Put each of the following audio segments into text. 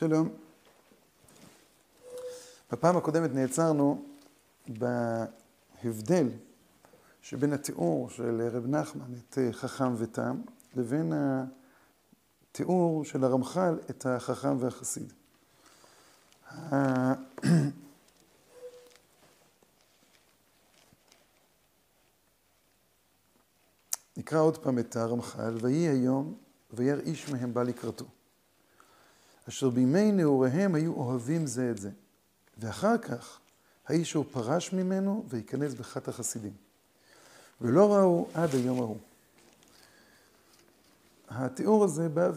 שלום. בפעם הקודמת נעצרנו בהבדל שבין התיאור של רב נחמן את חכם ותם לבין התיאור של הרמח"ל את החכם והחסיד. נקרא עוד פעם את הרמח"ל, ויהי היום, וירא איש מהם בא לקראתו. אשר בימי נעוריהם היו אוהבים זה את זה. ואחר כך, האיש ההוא פרש ממנו וייכנס בחת החסידים. ולא ראו עד היום ההוא. התיאור הזה בא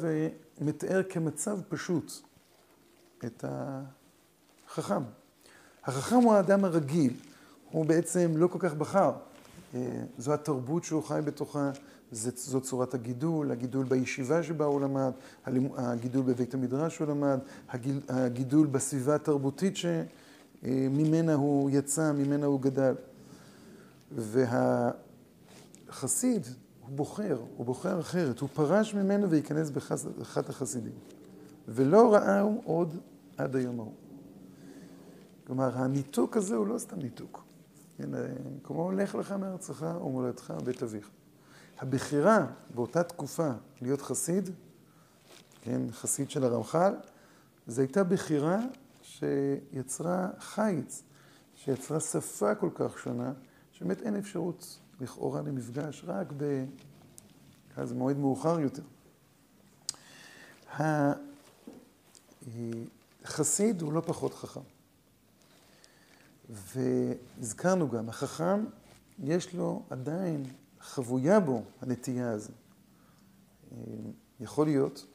ומתאר כמצב פשוט את החכם. החכם הוא האדם הרגיל, הוא בעצם לא כל כך בחר. אה, זו התרבות שהוא חי בתוכה, זו צורת הגידול, הגידול בישיבה שבה הוא למד, הגידול בבית המדרש שהוא למד, הגידול בסביבה התרבותית שממנה הוא יצא, ממנה הוא גדל. והחסיד, הוא בוחר, הוא בוחר אחרת, הוא פרש ממנו וייכנס באחת החסידים. ולא ראהו עוד עד היום ההוא. כלומר, הניתוק הזה הוא לא סתם ניתוק. כן, כמו הולך לך מארצך ומולדתך בית אביך. הבחירה באותה תקופה להיות חסיד, כן, חסיד של הרמח"ל, זו הייתה בחירה שיצרה חיץ, שיצרה שפה כל כך שונה, שבאמת אין אפשרות לכאורה למפגש, רק במועד מאוחר יותר. החסיד הוא לא פחות חכם. והזכרנו גם, החכם, יש לו עדיין חבויה בו הנטייה הזו. אה, יכול להיות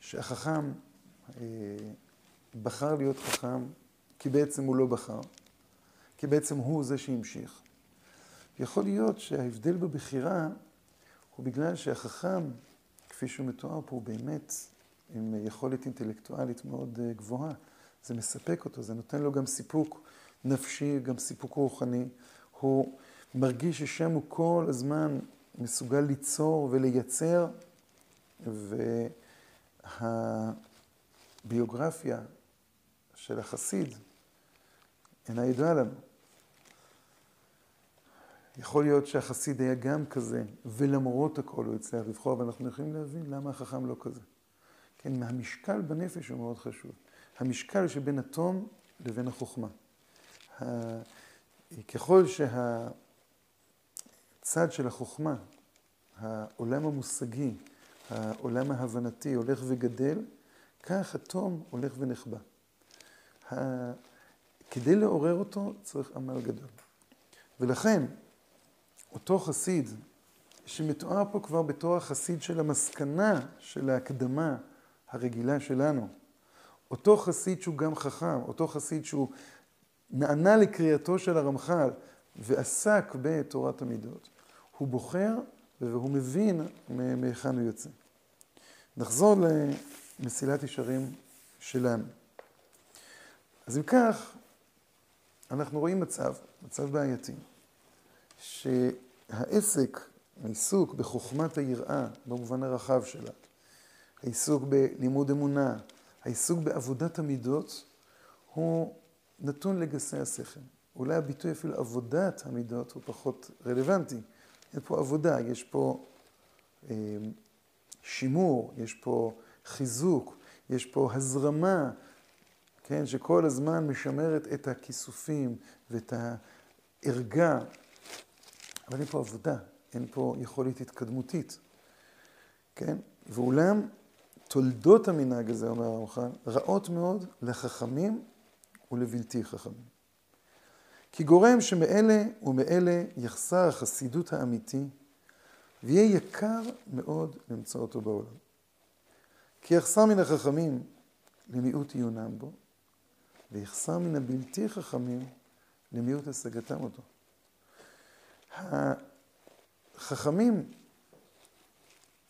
שהחכם אה, בחר להיות חכם כי בעצם הוא לא בחר, כי בעצם הוא זה שהמשיך. יכול להיות שההבדל בבחירה הוא בגלל שהחכם, כפי שהוא מתואר פה, הוא באמת עם יכולת אינטלקטואלית מאוד אה, גבוהה. זה מספק אותו, זה נותן לו גם סיפוק נפשי, גם סיפוק רוחני. הוא מרגיש ששם הוא כל הזמן מסוגל ליצור ולייצר, והביוגרפיה של החסיד אינה ידועה לנו. יכול להיות שהחסיד היה גם כזה, ולמרות הכל הוא הצליח לבחור, אבל אנחנו יכולים להבין למה החכם לא כזה. כן, המשקל בנפש הוא מאוד חשוב. המשקל שבין התום לבין החוכמה. ככל שה... הצד של החוכמה, העולם המושגי, העולם ההבנתי הולך וגדל, כך התום הולך ונחבא. כדי לעורר אותו צריך עמל גדול. ולכן, אותו חסיד, שמתואר פה כבר בתור החסיד של המסקנה של ההקדמה הרגילה שלנו, אותו חסיד שהוא גם חכם, אותו חסיד שהוא נענה לקריאתו של הרמח"ל ועסק בתורת המידות, הוא בוחר והוא מבין מהיכן הוא יוצא. נחזור למסילת ישרים שלנו. אז אם כך, אנחנו רואים מצב, מצב בעייתי, שהעסק, העיסוק בחוכמת היראה, במובן הרחב שלה, העיסוק בלימוד אמונה, העיסוק בעבודת המידות, הוא נתון לגסי השכל. אולי הביטוי אפילו עבודת המידות הוא פחות רלוונטי. אין פה עבודה, יש פה אה, שימור, יש פה חיזוק, יש פה הזרמה, כן, שכל הזמן משמרת את הכיסופים ואת הערגה, אבל אין פה עבודה, אין פה יכולת התקדמותית, כן? ואולם, תולדות המנהג הזה, אומר הרמח"ל, רעות מאוד לחכמים ולבלתי חכמים. כי גורם שמאלה ומאלה יחסר החסידות האמיתי, ויהיה יקר מאוד למצוא אותו בעולם. כי יחסר מן החכמים למיעוט עיונם בו, ויחסר מן הבלתי חכמים למיעוט השגתם אותו. החכמים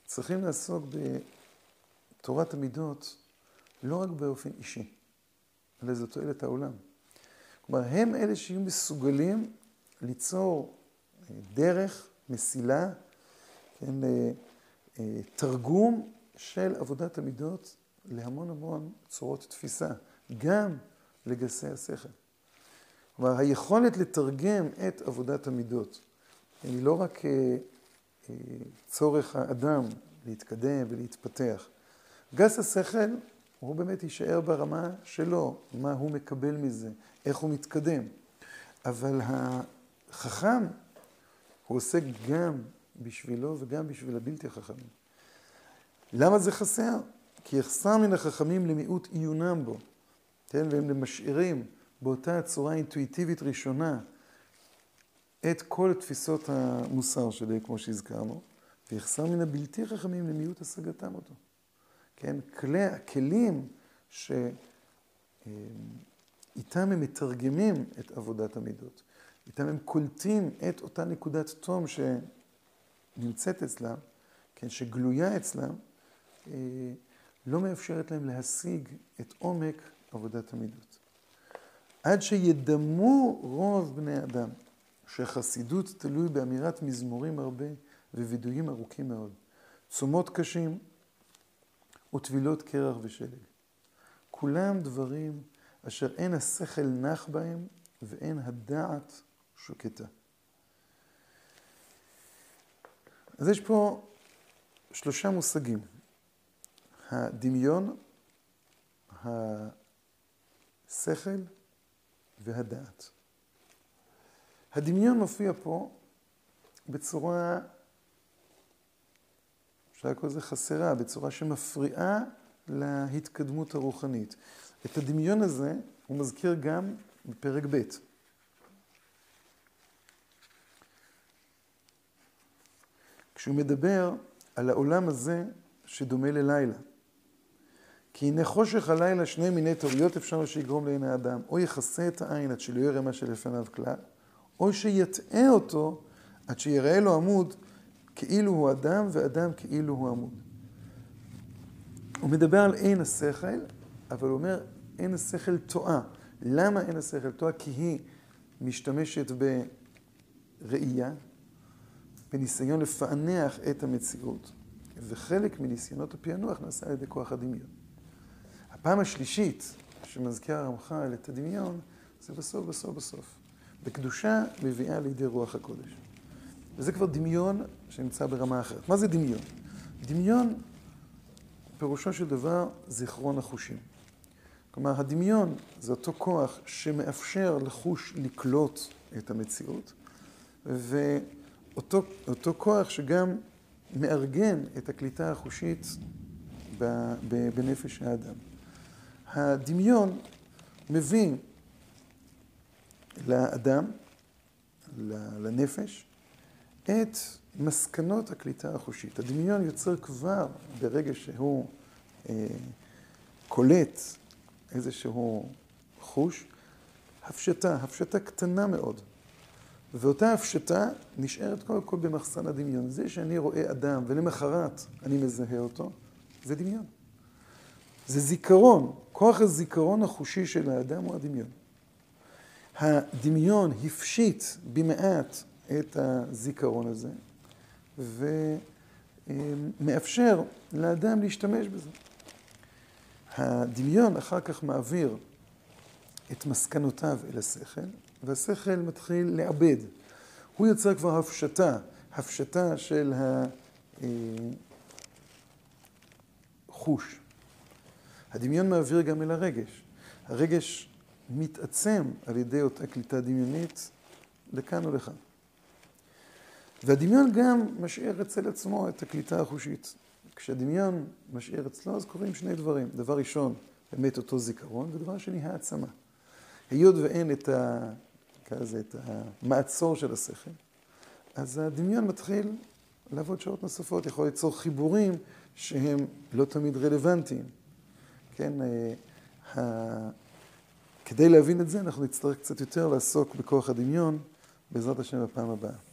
צריכים לעסוק בתורת המידות לא רק באופן אישי, אלא זו תועלת העולם. כלומר, הם אלה שיהיו מסוגלים ליצור אה, דרך, מסילה, כן, אה, אה, תרגום של עבודת המידות להמון המון צורות תפיסה, גם לגסי השכל. כלומר, היכולת לתרגם את עבודת המידות היא לא רק צורך האדם להתקדם ולהתפתח. גס השכל, הוא באמת יישאר ברמה שלו, מה הוא מקבל מזה, איך הוא מתקדם. אבל החכם, הוא עוסק גם בשבילו וגם בשביל הבלתי החכמים. למה זה חסר? כי יחסר מן החכמים למיעוט עיונם בו, כן? והם משאירים באותה צורה אינטואיטיבית ראשונה את כל תפיסות המוסר שלי, כמו שהזכרנו, ויחסר מן הבלתי חכמים למיעוט השגתם אותו. כן? כלי, הכלים שאיתם הם מתרגמים את עבודת המידות, איתם הם קולטים את אותה נקודת תום שנמצאת אצלם, כן? שגלויה אצלם, אה, לא מאפשרת להם להשיג את עומק עבודת המידות. עד שידמו רוב בני אדם, שחסידות תלוי באמירת מזמורים הרבה ווידויים ארוכים מאוד, צומות קשים וטבילות קרח ושלג. כולם דברים אשר אין השכל נח בהם ואין הדעת שוקטה. אז יש פה שלושה מושגים. הדמיון, השכל והדעת. הדמיון מופיע פה בצורה, אפשר לקרוא לזה חסרה, בצורה שמפריעה להתקדמות הרוחנית. את הדמיון הזה הוא מזכיר גם בפרק ב'. כשהוא מדבר על העולם הזה שדומה ללילה. כי הנה חושך הלילה שני מיני טעויות אפשר שיגרום לעיני האדם, או יכסה את העין עד שלא יראה מה שלפניו כלל, או שיטעה אותו עד שיראה לו עמוד כאילו הוא אדם ואדם כאילו הוא עמוד. הוא מדבר על עין השכל, אבל הוא אומר עין השכל טועה. למה עין השכל טועה? כי היא משתמשת בראייה, בניסיון לפענח את המציאות, וחלק מניסיונות הפענוח נעשה על ידי כוח הדמיון. הפעם השלישית שמזכיר הרמח"ל את הדמיון, זה בסוף, בסוף, בסוף. בקדושה מביאה לידי רוח הקודש. וזה כבר דמיון שנמצא ברמה אחרת. מה זה דמיון? דמיון, פירושו של דבר, זיכרון החושים. כלומר, הדמיון זה אותו כוח שמאפשר לחוש לקלוט את המציאות, ואותו כוח שגם מארגן את הקליטה החושית בנפש האדם. הדמיון מביא לאדם, לנפש, את מסקנות הקליטה החושית. הדמיון יוצר כבר ברגע שהוא אה, קולט איזשהו חוש, הפשטה, הפשטה קטנה מאוד. ואותה הפשטה נשארת קודם כל במחסן הדמיון. זה שאני רואה אדם ולמחרת אני מזהה אותו, זה דמיון. זה זיכרון, כוח הזיכרון החושי של האדם הוא הדמיון. הדמיון הפשיט במעט את הזיכרון הזה, ומאפשר לאדם להשתמש בזה. הדמיון אחר כך מעביר את מסקנותיו אל השכל, והשכל מתחיל לעבד. הוא יוצר כבר הפשטה, הפשטה של החוש. הדמיון מעביר גם אל הרגש. הרגש מתעצם על ידי אותה קליטה דמיונית לכאן או לכאן. והדמיון גם משאיר אצל עצמו את הקליטה החושית. כשהדמיון משאיר אצלו, אז קורים שני דברים. דבר ראשון, באמת אותו זיכרון, ודבר שני, העצמה. היות ואין את, ה... כזה, את המעצור של השכל, אז הדמיון מתחיל לעבוד שעות נוספות, יכול ליצור חיבורים שהם לא תמיד רלוונטיים. כן, אה, כדי להבין את זה, אנחנו נצטרך קצת יותר לעסוק בכוח הדמיון, בעזרת השם בפעם הבאה.